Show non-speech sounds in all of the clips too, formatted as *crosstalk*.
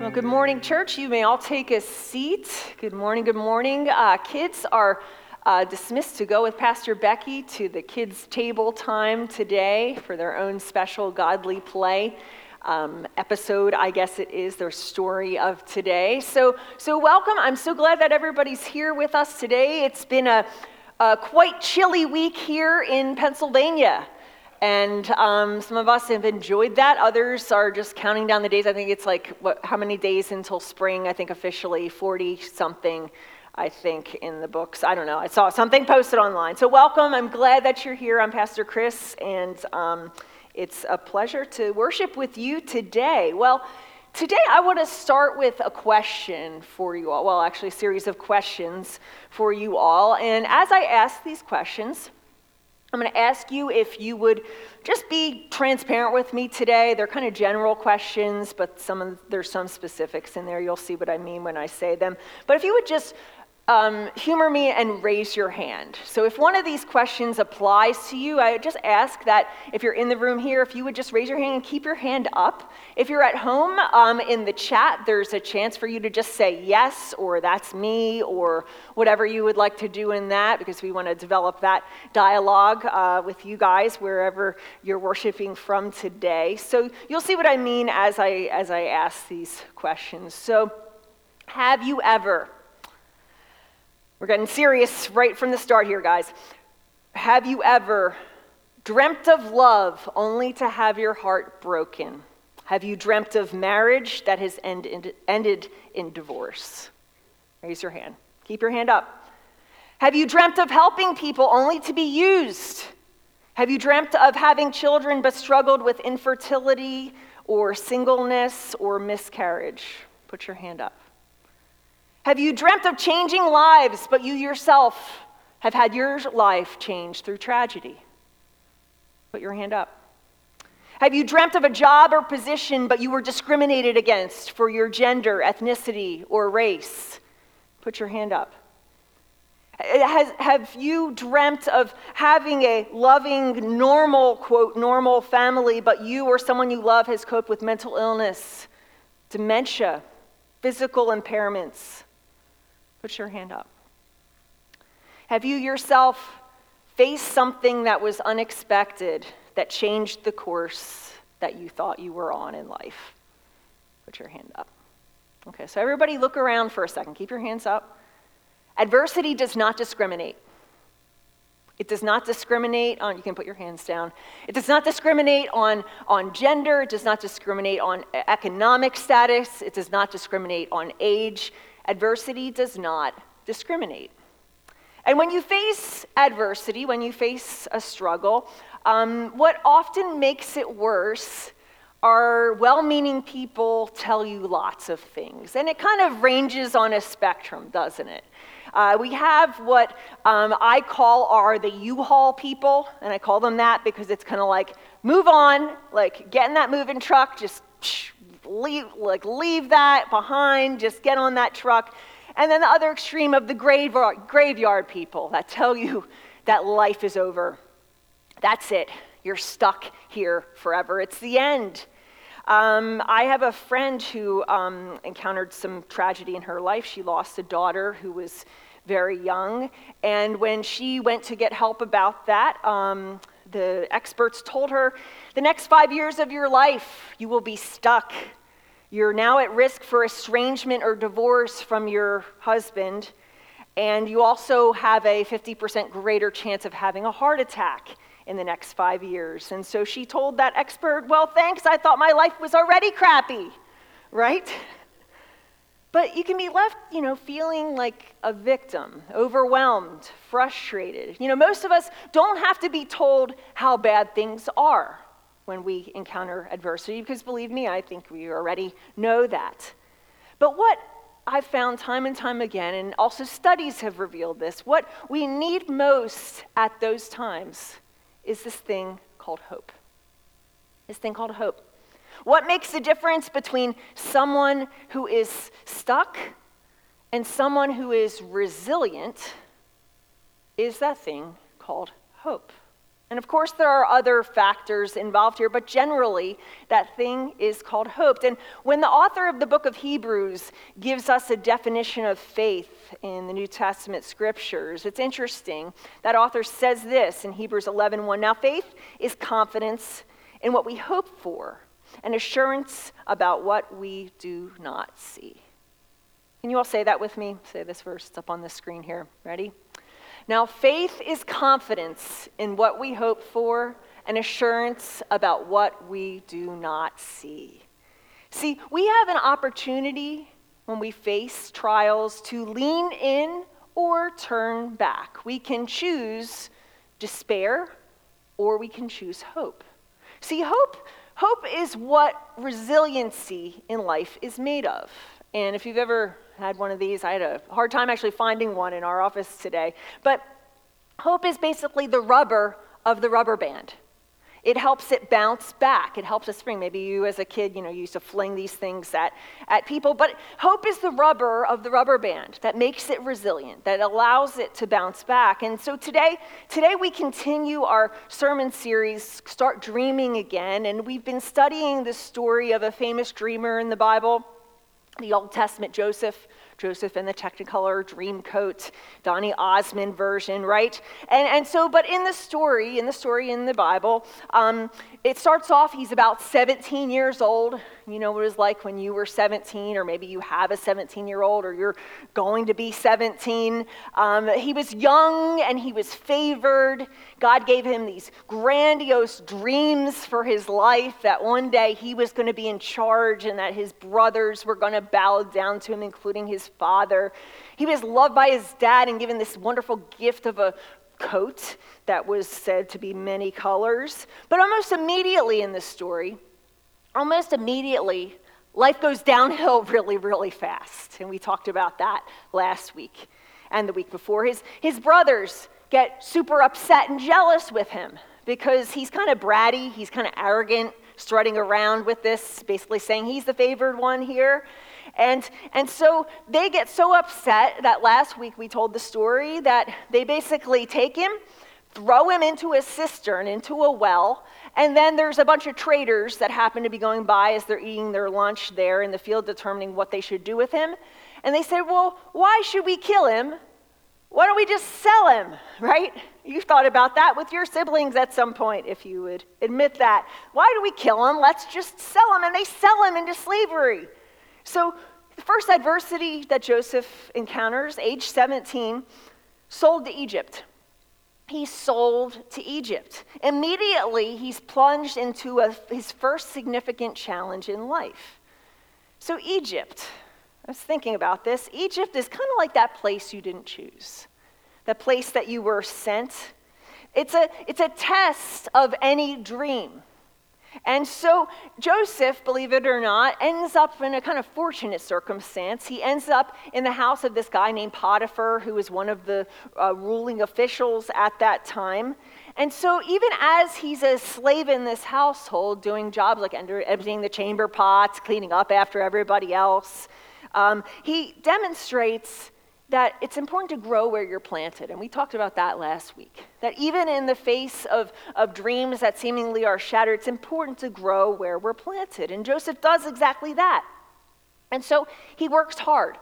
Well, good morning, church. You may all take a seat. Good morning, good morning. Uh, kids are uh, dismissed to go with Pastor Becky to the kids' table time today for their own special godly play. Um, episode, I guess it is, their story of today. So, so welcome. I'm so glad that everybody's here with us today. It's been a, a quite chilly week here in Pennsylvania. And um, some of us have enjoyed that. Others are just counting down the days. I think it's like, what, how many days until spring? I think officially 40 something, I think, in the books. I don't know. I saw something posted online. So, welcome. I'm glad that you're here. I'm Pastor Chris, and um, it's a pleasure to worship with you today. Well, today I want to start with a question for you all. Well, actually, a series of questions for you all. And as I ask these questions, I'm going to ask you if you would just be transparent with me today. They're kind of general questions, but some of, there's some specifics in there. You'll see what I mean when I say them. But if you would just um, humor me and raise your hand. So, if one of these questions applies to you, I just ask that if you're in the room here, if you would just raise your hand and keep your hand up. If you're at home um, in the chat, there's a chance for you to just say yes, or that's me, or whatever you would like to do in that, because we want to develop that dialogue uh, with you guys wherever you're worshiping from today. So, you'll see what I mean as I, as I ask these questions. So, have you ever we're getting serious right from the start here, guys. Have you ever dreamt of love only to have your heart broken? Have you dreamt of marriage that has ended, ended in divorce? Raise your hand. Keep your hand up. Have you dreamt of helping people only to be used? Have you dreamt of having children but struggled with infertility or singleness or miscarriage? Put your hand up. Have you dreamt of changing lives, but you yourself have had your life changed through tragedy? Put your hand up. Have you dreamt of a job or position, but you were discriminated against for your gender, ethnicity, or race? Put your hand up. Has, have you dreamt of having a loving, normal, quote, normal family, but you or someone you love has coped with mental illness, dementia, physical impairments? Put your hand up. Have you yourself faced something that was unexpected that changed the course that you thought you were on in life? Put your hand up. Okay, so everybody look around for a second. Keep your hands up. Adversity does not discriminate. It does not discriminate on, you can put your hands down. It does not discriminate on, on gender. It does not discriminate on economic status. It does not discriminate on age. Adversity does not discriminate. And when you face adversity, when you face a struggle, um, what often makes it worse are well meaning people tell you lots of things. And it kind of ranges on a spectrum, doesn't it? Uh, we have what um, I call are the U Haul people, and I call them that because it's kind of like move on, like get in that moving truck, just leave, like, leave that behind, just get on that truck. And then the other extreme of the graveyard, people that tell you that life is over. That's it. You're stuck here forever. It's the end. Um, I have a friend who um, encountered some tragedy in her life. She lost a daughter who was very young. And when she went to get help about that, um, the experts told her the next five years of your life, you will be stuck you're now at risk for estrangement or divorce from your husband, and you also have a 50% greater chance of having a heart attack in the next five years. And so she told that expert, Well, thanks, I thought my life was already crappy, right? But you can be left, you know, feeling like a victim, overwhelmed, frustrated. You know, most of us don't have to be told how bad things are when we encounter adversity, because believe me, I think we already know that. But what I've found time and time again, and also studies have revealed this, what we need most at those times is this thing called hope. This thing called hope. What makes the difference between someone who is stuck and someone who is resilient is that thing called hope. And of course, there are other factors involved here, but generally, that thing is called hope. And when the author of the book of Hebrews gives us a definition of faith in the New Testament scriptures, it's interesting. That author says this in Hebrews 11 1. Now, faith is confidence in what we hope for, and assurance about what we do not see. Can you all say that with me? Say this verse, it's up on the screen here. Ready? Now, faith is confidence in what we hope for and assurance about what we do not see. See, we have an opportunity when we face trials to lean in or turn back. We can choose despair or we can choose hope. See, hope, hope is what resiliency in life is made of. And if you've ever had one of these, I had a hard time actually finding one in our office today. But hope is basically the rubber of the rubber band. It helps it bounce back. It helps it spring. Maybe you, as a kid, you know, you used to fling these things at, at people. But hope is the rubber of the rubber band that makes it resilient, that allows it to bounce back. And so today, today we continue our sermon series, Start Dreaming Again. And we've been studying the story of a famous dreamer in the Bible the Old Testament Joseph, Joseph in the Technicolor Dreamcoat, Donny Osmond version, right? And, and so, but in the story, in the story in the Bible, um, it starts off, he's about 17 years old. You know what it was like when you were 17, or maybe you have a 17 year old, or you're going to be 17. Um, he was young and he was favored. God gave him these grandiose dreams for his life that one day he was going to be in charge and that his brothers were going to bow down to him, including his father. He was loved by his dad and given this wonderful gift of a coat that was said to be many colors. But almost immediately in this story, almost immediately, life goes downhill *laughs* really, really fast. And we talked about that last week and the week before. His, his brothers get super upset and jealous with him because he's kind of bratty, he's kind of arrogant, strutting around with this, basically saying he's the favored one here. And, and so they get so upset that last week we told the story that they basically take him, throw him into a cistern, into a well, and then there's a bunch of traders that happen to be going by as they're eating their lunch there in the field, determining what they should do with him. And they said, Well, why should we kill him? Why don't we just sell him, *laughs* right? You've thought about that with your siblings at some point, if you would admit that. Why do we kill him? Let's just sell him. And they sell him into slavery. So, the first adversity that Joseph encounters, age 17, sold to Egypt. He's sold to Egypt. Immediately, he's plunged into a, his first significant challenge in life. So, Egypt, I was thinking about this. Egypt is kind of like that place you didn't choose, the place that you were sent. It's a, it's a test of any dream. And so Joseph, believe it or not, ends up in a kind of fortunate circumstance. He ends up in the house of this guy named Potiphar, who was one of the uh, ruling officials at that time. And so, even as he's a slave in this household, doing jobs like emptying the chamber pots, cleaning up after everybody else, um, he demonstrates that it's important to grow where you're planted. And we talked about that last week. That even in the face of, of dreams that seemingly are shattered, it's important to grow where we're planted. And Joseph does exactly that. And so he works hard.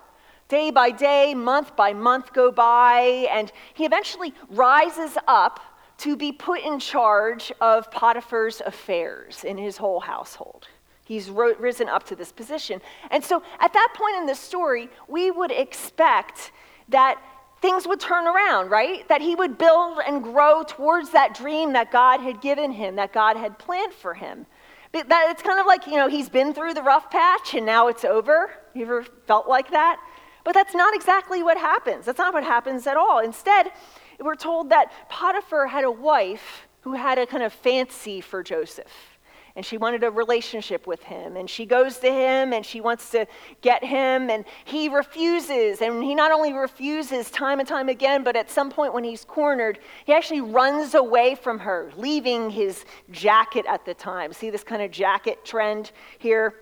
Day by day, month by month go by, and he eventually rises up to be put in charge of Potiphar's affairs in his whole household. He's risen up to this position. And so at that point in the story, we would expect that things would turn around, right? That he would build and grow towards that dream that God had given him, that God had planned for him. But that it's kind of like, you know, he's been through the rough patch and now it's over. You ever felt like that? But that's not exactly what happens. That's not what happens at all. Instead, we're told that Potiphar had a wife who had a kind of fancy for Joseph and she wanted a relationship with him. And she goes to him and she wants to get him, and he refuses. And he not only refuses time and time again, but at some point when he's cornered, he actually runs away from her, leaving his jacket at the time. See this kind of jacket trend here?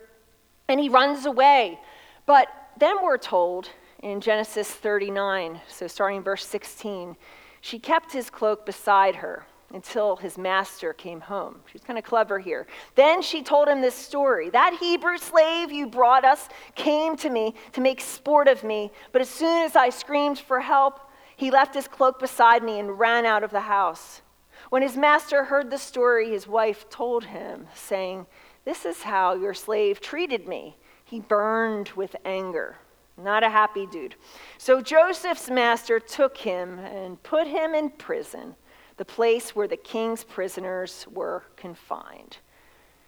And he runs away. But then we're told in Genesis 39, so starting verse 16, she kept his cloak beside her until his master came home. She's kind of clever here. Then she told him this story. That Hebrew slave you brought us came to me to make sport of me, but as soon as I screamed for help, he left his cloak beside me and ran out of the house. When his master heard the story, his wife told him, saying, This is how your slave treated me. He burned with anger. Not a happy dude. So Joseph's master took him and put him in prison, the place where the king's prisoners were confined.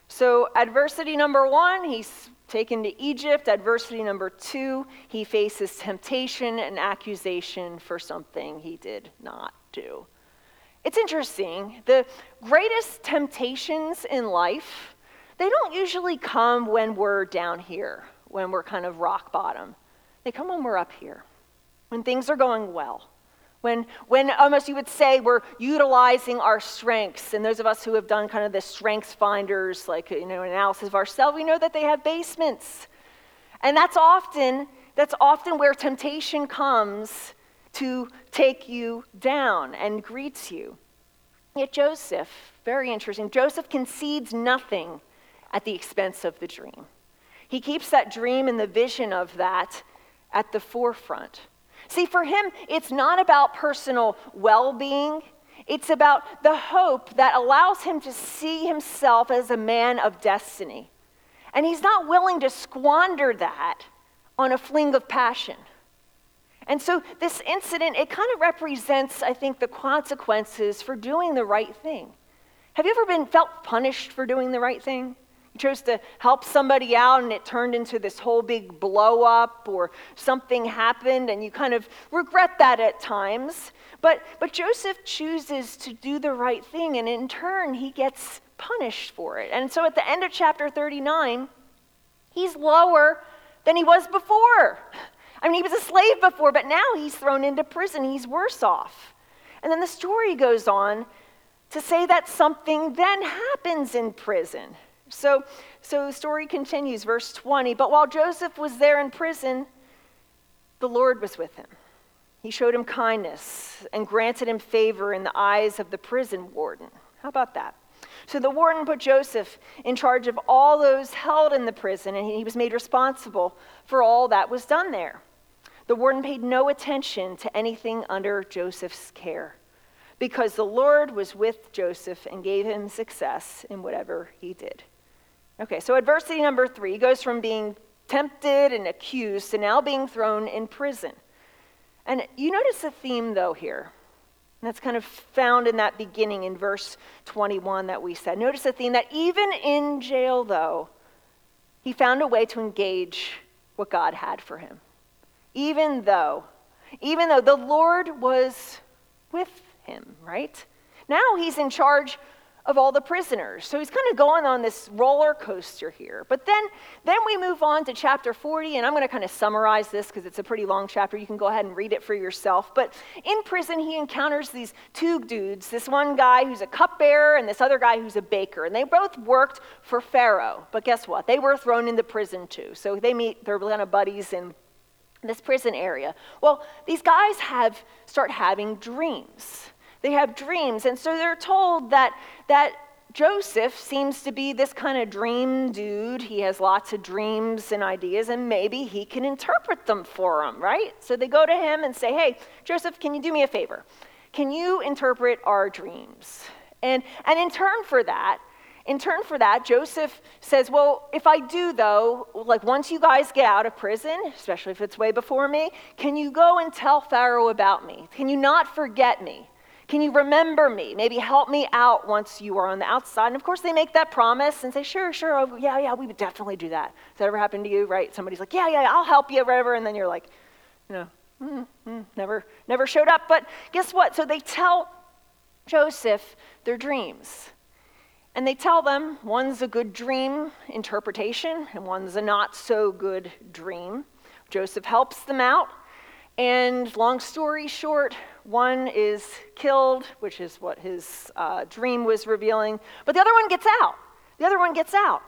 So, adversity number one, he's taken to Egypt. Adversity number two, he faces temptation and accusation for something he did not do. It's interesting. The greatest temptations in life, they don't usually come when we're down here, when we're kind of rock bottom. They come when we're up here, when things are going well. When, when almost you would say we're utilizing our strengths, and those of us who have done kind of the strengths finders, like you know, analysis of ourselves, we know that they have basements, and that's often that's often where temptation comes to take you down and greets you. Yet Joseph, very interesting. Joseph concedes nothing at the expense of the dream. He keeps that dream and the vision of that at the forefront. See, for him, it's not about personal well being, it's about the hope that allows him to see himself as a man of destiny. And he's not willing to squander that on a fling of passion. And so this incident, it kind of represents, I think, the consequences for doing the right thing. Have you ever been felt punished for doing the right thing? Chose to help somebody out and it turned into this whole big blow up or something happened and you kind of regret that at times. But, but Joseph chooses to do the right thing and in turn he gets punished for it. And so at the end of chapter 39, he's lower than he was before. I mean, he was a slave before, but now he's thrown into prison. He's worse off. And then the story goes on to say that something then happens in prison. So, so the story continues, verse 20. But while Joseph was there in prison, the Lord was with him. He showed him kindness and granted him favor in the eyes of the prison warden. How about that? So the warden put Joseph in charge of all those held in the prison, and he was made responsible for all that was done there. The warden paid no attention to anything under Joseph's care because the Lord was with Joseph and gave him success in whatever he did. Okay, so adversity number three goes from being tempted and accused to now being thrown in prison. And you notice a theme, though, here. And that's kind of found in that beginning in verse 21 that we said. Notice a theme that even in jail, though, he found a way to engage what God had for him. Even though, even though the Lord was with him, right? Now he's in charge of all the prisoners. So he's kind of going on this roller coaster here. But then, then we move on to chapter 40, and I'm going to kind of summarize this because it's a pretty long chapter. You can go ahead and read it for yourself. But in prison, he encounters these two dudes this one guy who's a cupbearer and this other guy who's a baker. And they both worked for Pharaoh. But guess what? They were thrown into prison too. So they meet, they're kind of buddies in this prison area. Well, these guys have start having dreams. They have dreams. And so they're told that, that Joseph seems to be this kind of dream dude. He has lots of dreams and ideas, and maybe he can interpret them for them, right? So they go to him and say, Hey, Joseph, can you do me a favor? Can you interpret our dreams? And, and in turn for that, in turn for that, Joseph says, Well, if I do, though, like once you guys get out of prison, especially if it's way before me, can you go and tell Pharaoh about me? Can you not forget me? Can you remember me? Maybe help me out once you are on the outside. And of course, they make that promise and say, sure, sure, oh, yeah, yeah, we would definitely do that. Has that ever happened to you, right? Somebody's like, yeah, yeah, I'll help you, whatever. And then you're like, you know, mm, never, never showed up. But guess what? So they tell Joseph their dreams. And they tell them one's a good dream interpretation and one's a not so good dream. Joseph helps them out. And long story short, one is killed, which is what his uh, dream was revealing, but the other one gets out. The other one gets out.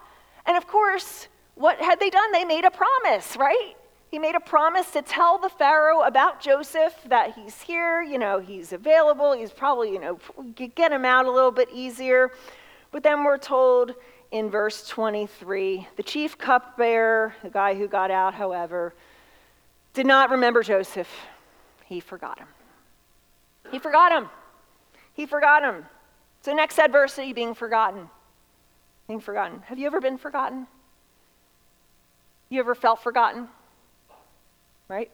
And of course, what had they done? They made a promise, right? He made a promise to tell the Pharaoh about Joseph that he's here, you know, he's available, he's probably, you know, get him out a little bit easier. But then we're told in verse 23 the chief cupbearer, the guy who got out, however, did not remember Joseph. He forgot him. He forgot him. He forgot him. So, next adversity being forgotten. Being forgotten. Have you ever been forgotten? You ever felt forgotten? Right?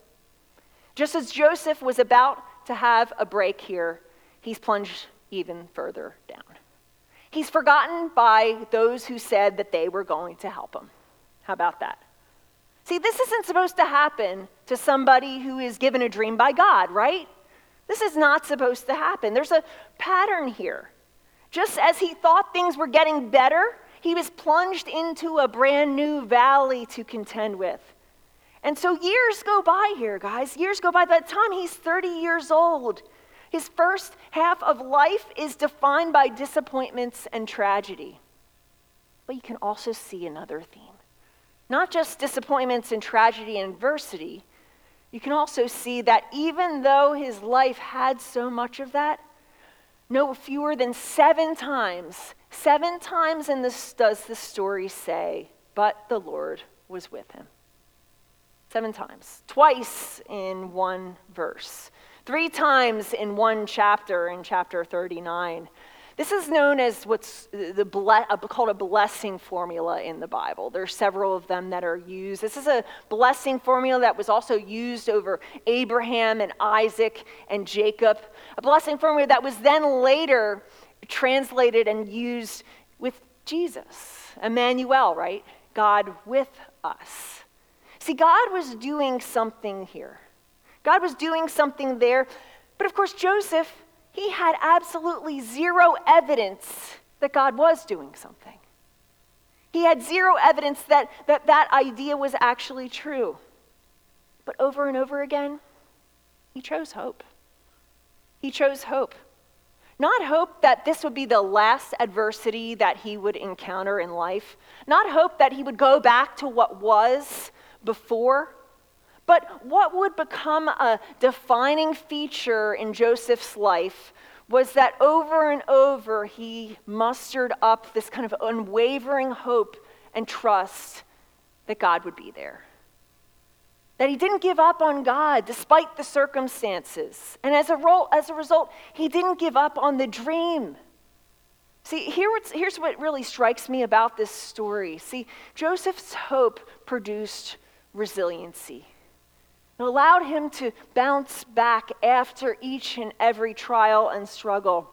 Just as Joseph was about to have a break here, he's plunged even further down. He's forgotten by those who said that they were going to help him. How about that? See, this isn't supposed to happen to somebody who is given a dream by God, right? This is not supposed to happen. There's a pattern here. Just as he thought things were getting better, he was plunged into a brand new valley to contend with. And so years go by here, guys. Years go by. By the time he's 30 years old, his first half of life is defined by disappointments and tragedy. But you can also see another theme. Not just disappointments and tragedy and adversity, you can also see that even though his life had so much of that, no fewer than seven times, seven times in this does the story say, but the Lord was with him. Seven times, twice in one verse. Three times in one chapter, in chapter 39. This is known as what's the ble- called a blessing formula in the Bible. There are several of them that are used. This is a blessing formula that was also used over Abraham and Isaac and Jacob. A blessing formula that was then later translated and used with Jesus, Emmanuel, right? God with us. See, God was doing something here. God was doing something there. But of course, Joseph, he had absolutely zero evidence that God was doing something. He had zero evidence that that, that idea was actually true. But over and over again, he chose hope. He chose hope. Not hope that this would be the last adversity that he would encounter in life. Not hope that he would go back to what was before. But what would become a defining feature in Joseph's life was that over and over he mustered up this kind of unwavering hope and trust that God would be there. That he didn't give up on God despite the circumstances. And as a, role, as a result, he didn't give up on the dream. See, here here's what really strikes me about this story. See, Joseph's hope produced resiliency. Allowed him to bounce back after each and every trial and struggle.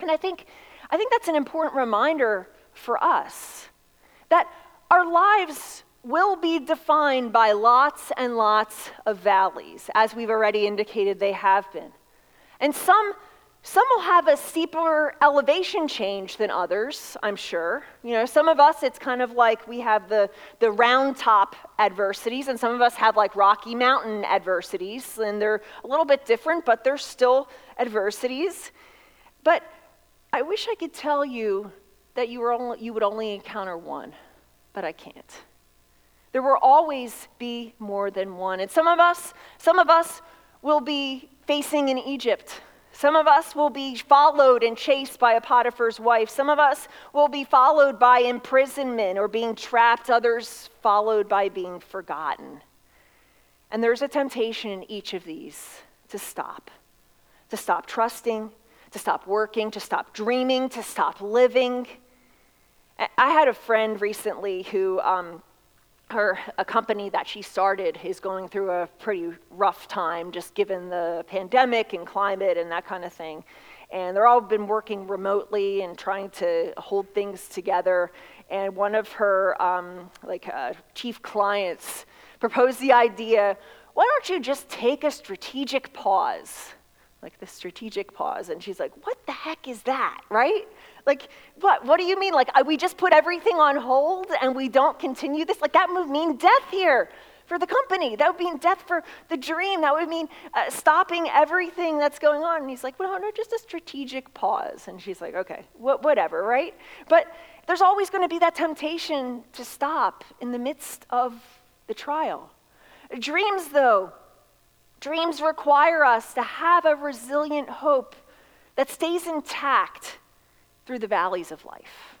And I think, I think that's an important reminder for us that our lives will be defined by lots and lots of valleys, as we've already indicated they have been. And some some will have a steeper elevation change than others, I'm sure. You know, some of us, it's kind of like we have the, the round top adversities, and some of us have like Rocky Mountain adversities, and they're a little bit different, but they're still adversities. But I wish I could tell you that you, were only, you would only encounter one, but I can't. There will always be more than one. And some of us, some of us will be facing in Egypt some of us will be followed and chased by a Potiphar's wife. Some of us will be followed by imprisonment or being trapped, others followed by being forgotten. And there's a temptation in each of these to stop, to stop trusting, to stop working, to stop dreaming, to stop living. I had a friend recently who um, her a company that she started is going through a pretty rough time just given the pandemic and climate and that kind of thing. And they're all been working remotely and trying to hold things together. And one of her um, like uh, chief clients proposed the idea why don't you just take a strategic pause? Like the strategic pause. And she's like what the heck is that? Right like, what? What do you mean? Like, we just put everything on hold and we don't continue this? Like, that would mean death here for the company. That would mean death for the dream. That would mean uh, stopping everything that's going on. And he's like, well, no, just a strategic pause. And she's like, okay, wh- whatever, right? But there's always going to be that temptation to stop in the midst of the trial. Dreams, though, dreams require us to have a resilient hope that stays intact through the valleys of life.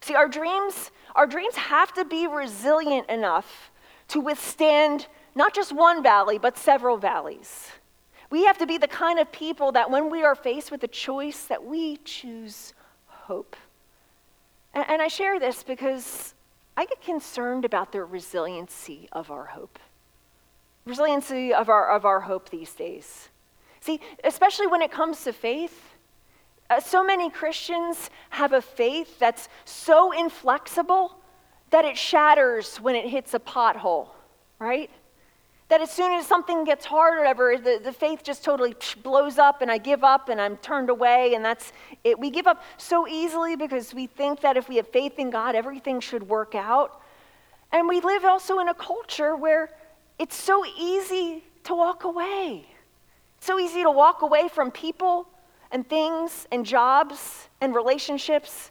See, our dreams, our dreams have to be resilient enough to withstand not just one valley, but several valleys. We have to be the kind of people that when we are faced with a choice that we choose hope. And, and I share this because I get concerned about the resiliency of our hope. Resiliency of our, of our hope these days. See, especially when it comes to faith, uh, so many Christians have a faith that's so inflexible that it shatters when it hits a pothole, right? That as soon as something gets hard or whatever, the, the faith just totally blows up and I give up and I'm turned away. And that's it. We give up so easily because we think that if we have faith in God, everything should work out. And we live also in a culture where it's so easy to walk away. It's so easy to walk away from people and things and jobs and relationships.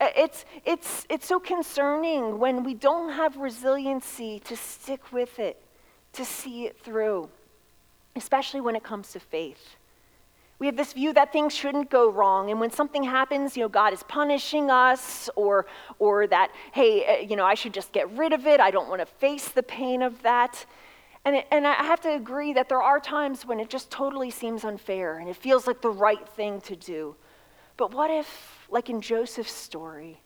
It's, it's, it's so concerning when we don't have resiliency to stick with it to see it through, especially when it comes to faith. We have this view that things shouldn't go wrong. And when something happens, you know, God is punishing us, or, or that, hey, uh, you know, I should just get rid of it. I don't want to face the pain of that. And, it, and I have to agree that there are times when it just totally seems unfair and it feels like the right thing to do. But what if, like in Joseph's story,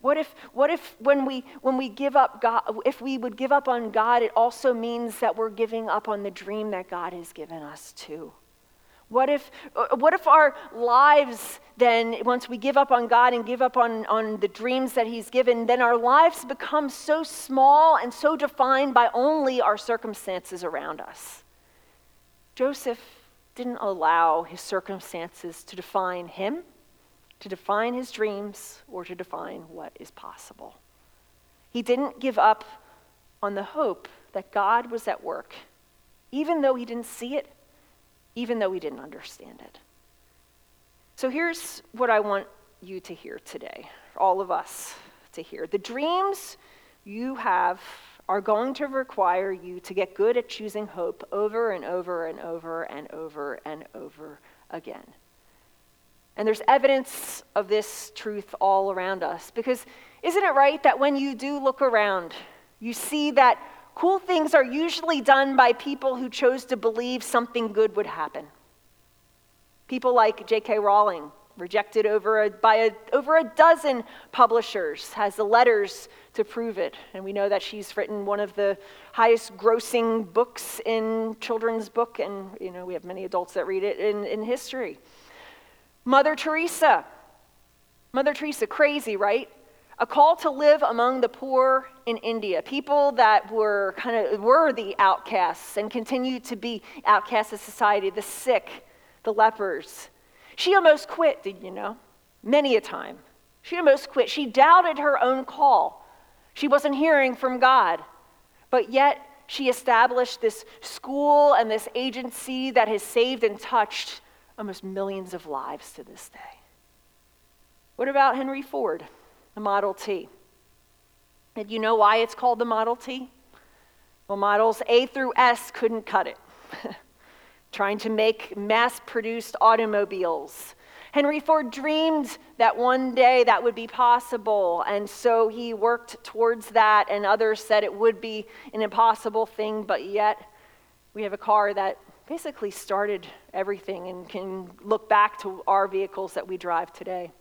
what if, what if when, we, when we give up God, if we would give up on God, it also means that we're giving up on the dream that God has given us too? What if, uh, what if our lives then, once we give up on God and give up on, on the dreams that He's given, then our lives become so small and so defined by only our circumstances around us? Joseph didn't allow his circumstances to define him to define his dreams or to define what is possible. He didn't give up on the hope that God was at work, even though he didn't see it, even though we didn't understand it. So here's what I want you to hear today, all of us to hear. The dreams you have are going to require you to get good at choosing hope over and over and over and over and over again. And there's evidence of this truth all around us. Because isn't it right that when you do look around, you see that cool things are usually done by people who chose to believe something good would happen? People like J.K. Rowling, rejected over a, by a, over a dozen publishers, has the letters to prove it. And we know that she's written one of the highest grossing books in children's book, and you know, we have many adults that read it in, in history. Mother Teresa. Mother Teresa, crazy, right? A call to live among the poor in India, people that were kind of were the outcasts and continue to be outcasts of society, the sick, the lepers. She almost quit, did you know? Many a time. She almost quit. She doubted her own call. She wasn't hearing from God. But yet, she established this school and this agency that has saved and touched almost millions of lives to this day. What about Henry Ford, the Model T? And you know why it's called the Model T? Well, models A through S couldn't cut it. *laughs* Trying to make mass produced automobiles. Henry Ford dreamed that one day that would be possible, and so he worked towards that, and others said it would be an impossible thing, but yet we have a car that basically started everything and can look back to our vehicles that we drive today.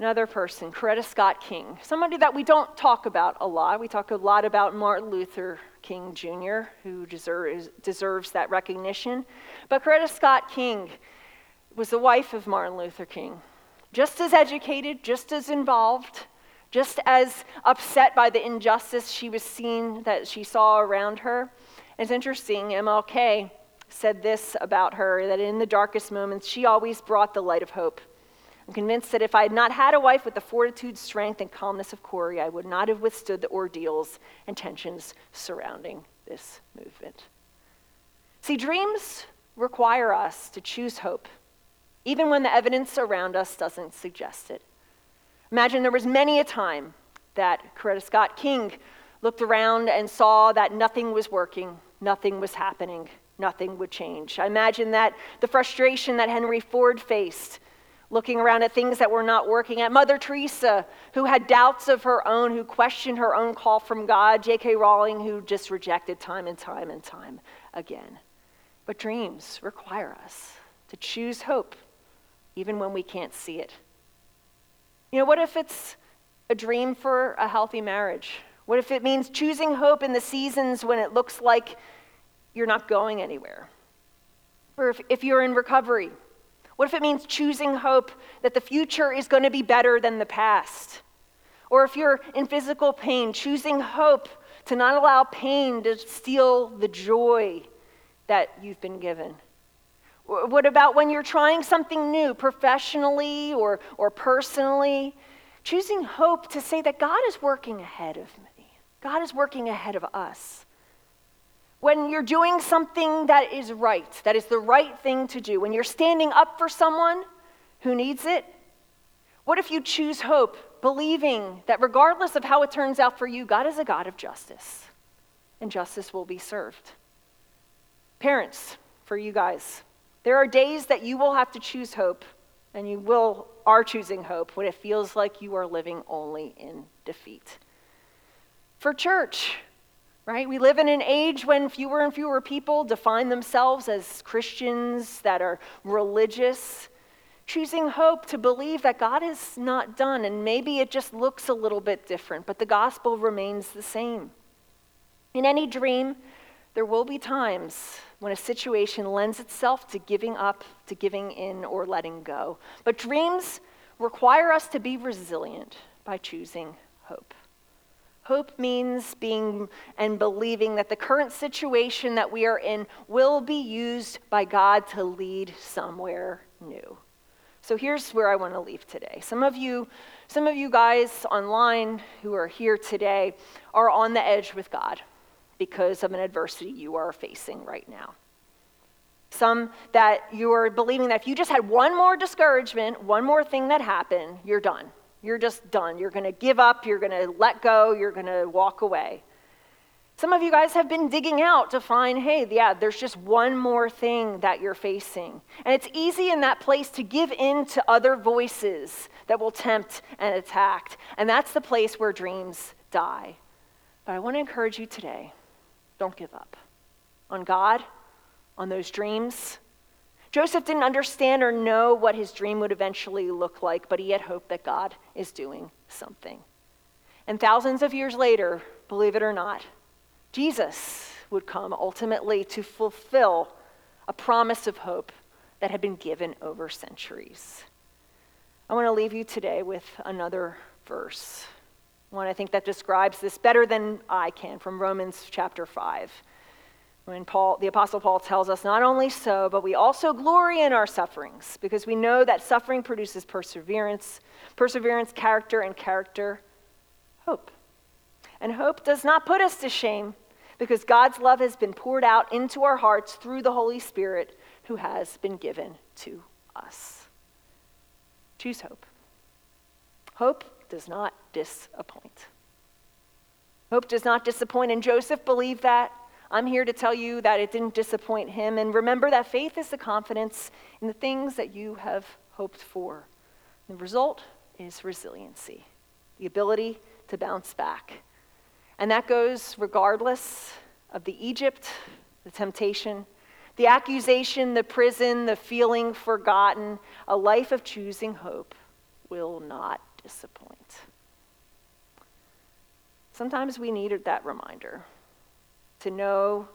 Another person, Coretta Scott King, somebody that we don't talk about a lot. We talk a lot about Martin Luther King Jr., who deserves, deserves that recognition. But Coretta Scott King was the wife of Martin Luther King, just as educated, just as involved, just as upset by the injustice she was seen that she saw around her. It's interesting, MLK said this about her that in the darkest moments, she always brought the light of hope. I'm convinced that if I had not had a wife with the fortitude, strength, and calmness of Corrie, I would not have withstood the ordeals and tensions surrounding this movement. See, dreams require us to choose hope, even when the evidence around us doesn't suggest it. Imagine there was many a time that Coretta Scott King looked around and saw that nothing was working, nothing was happening, nothing would change. I imagine that the frustration that Henry Ford faced looking around at things that were not working, at Mother Teresa, who had doubts of her own, who questioned her own call from God, J.K. Rowling, who just rejected time and time and time again. But dreams require us to choose hope, even when we can't see it. You know, what if it's a dream for a healthy marriage? What if it means choosing hope in the seasons when it looks like you're not going anywhere? Or if, if you're in recovery, what if it means choosing hope that the future is going to be better than the past? Or if you're in physical pain, choosing hope to not allow pain to steal the joy that you've been given? What about when you're trying something new, professionally or, or personally? Choosing hope to say that God is working ahead of me, God is working ahead of us when you're doing something that is right, that is the right thing to do, when you're standing up for someone who needs it, what if you choose hope, believing that regardless of how it turns out for you, God is a God of justice and justice will be served? Parents, for you guys, there are days that you will have to choose hope and you will are choosing hope when it feels like you are living only in defeat. For church, right? We live in an age when fewer and fewer people define themselves as Christians that are religious, choosing hope to believe that God is not done and maybe it just looks a little bit different, but the gospel remains the same. In any dream, there will be times when a situation lends itself to giving up, to giving in, or letting go. But dreams require us to be resilient by choosing hope. Hope means being and believing that the current situation that we are in will be used by God to lead somewhere new. So here's where I want to leave today. Some of you, some of you guys online who are here today are on the edge with God because of an adversity you are facing right now. Some that you are believing that if you just had one more discouragement, one more thing that happened, you're done. You're just done. You're going to give up. You're going to let go. You're going to walk away. Some of you guys have been digging out to find, hey, yeah, there's just one more thing that you're facing. And it's easy in that place to give in to other voices that will tempt and attack. And that's the place where dreams die. But I want to encourage you today don't give up on God, on those dreams, Joseph didn't understand or know what his dream would eventually look like, but he had hope that God is doing something. And thousands of years later, believe it or not, Jesus would come ultimately to fulfill a promise of hope that had been given over centuries. I want to leave you today with another verse, one I think that describes this better than I can from Romans chapter 5 when Paul, the Apostle Paul tells us, not only so, but we also glory in our sufferings, because we know that suffering produces perseverance, perseverance, character, and character, hope. And hope does not put us to shame, because God's love has been poured out into our hearts through the Holy Spirit who has been given to us. Choose hope. Hope does not disappoint. Hope does not disappoint, and Joseph believed that. I'm here to tell you that it didn't disappoint him. And remember that faith is the confidence in the things that you have hoped for. The result is resiliency, the ability to bounce back. And that goes regardless of the Egypt, the temptation, the accusation, the prison, the feeling forgotten. A life of choosing hope will not disappoint. Sometimes we needed that reminder to know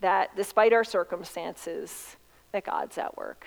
that despite our circumstances, that God's at work.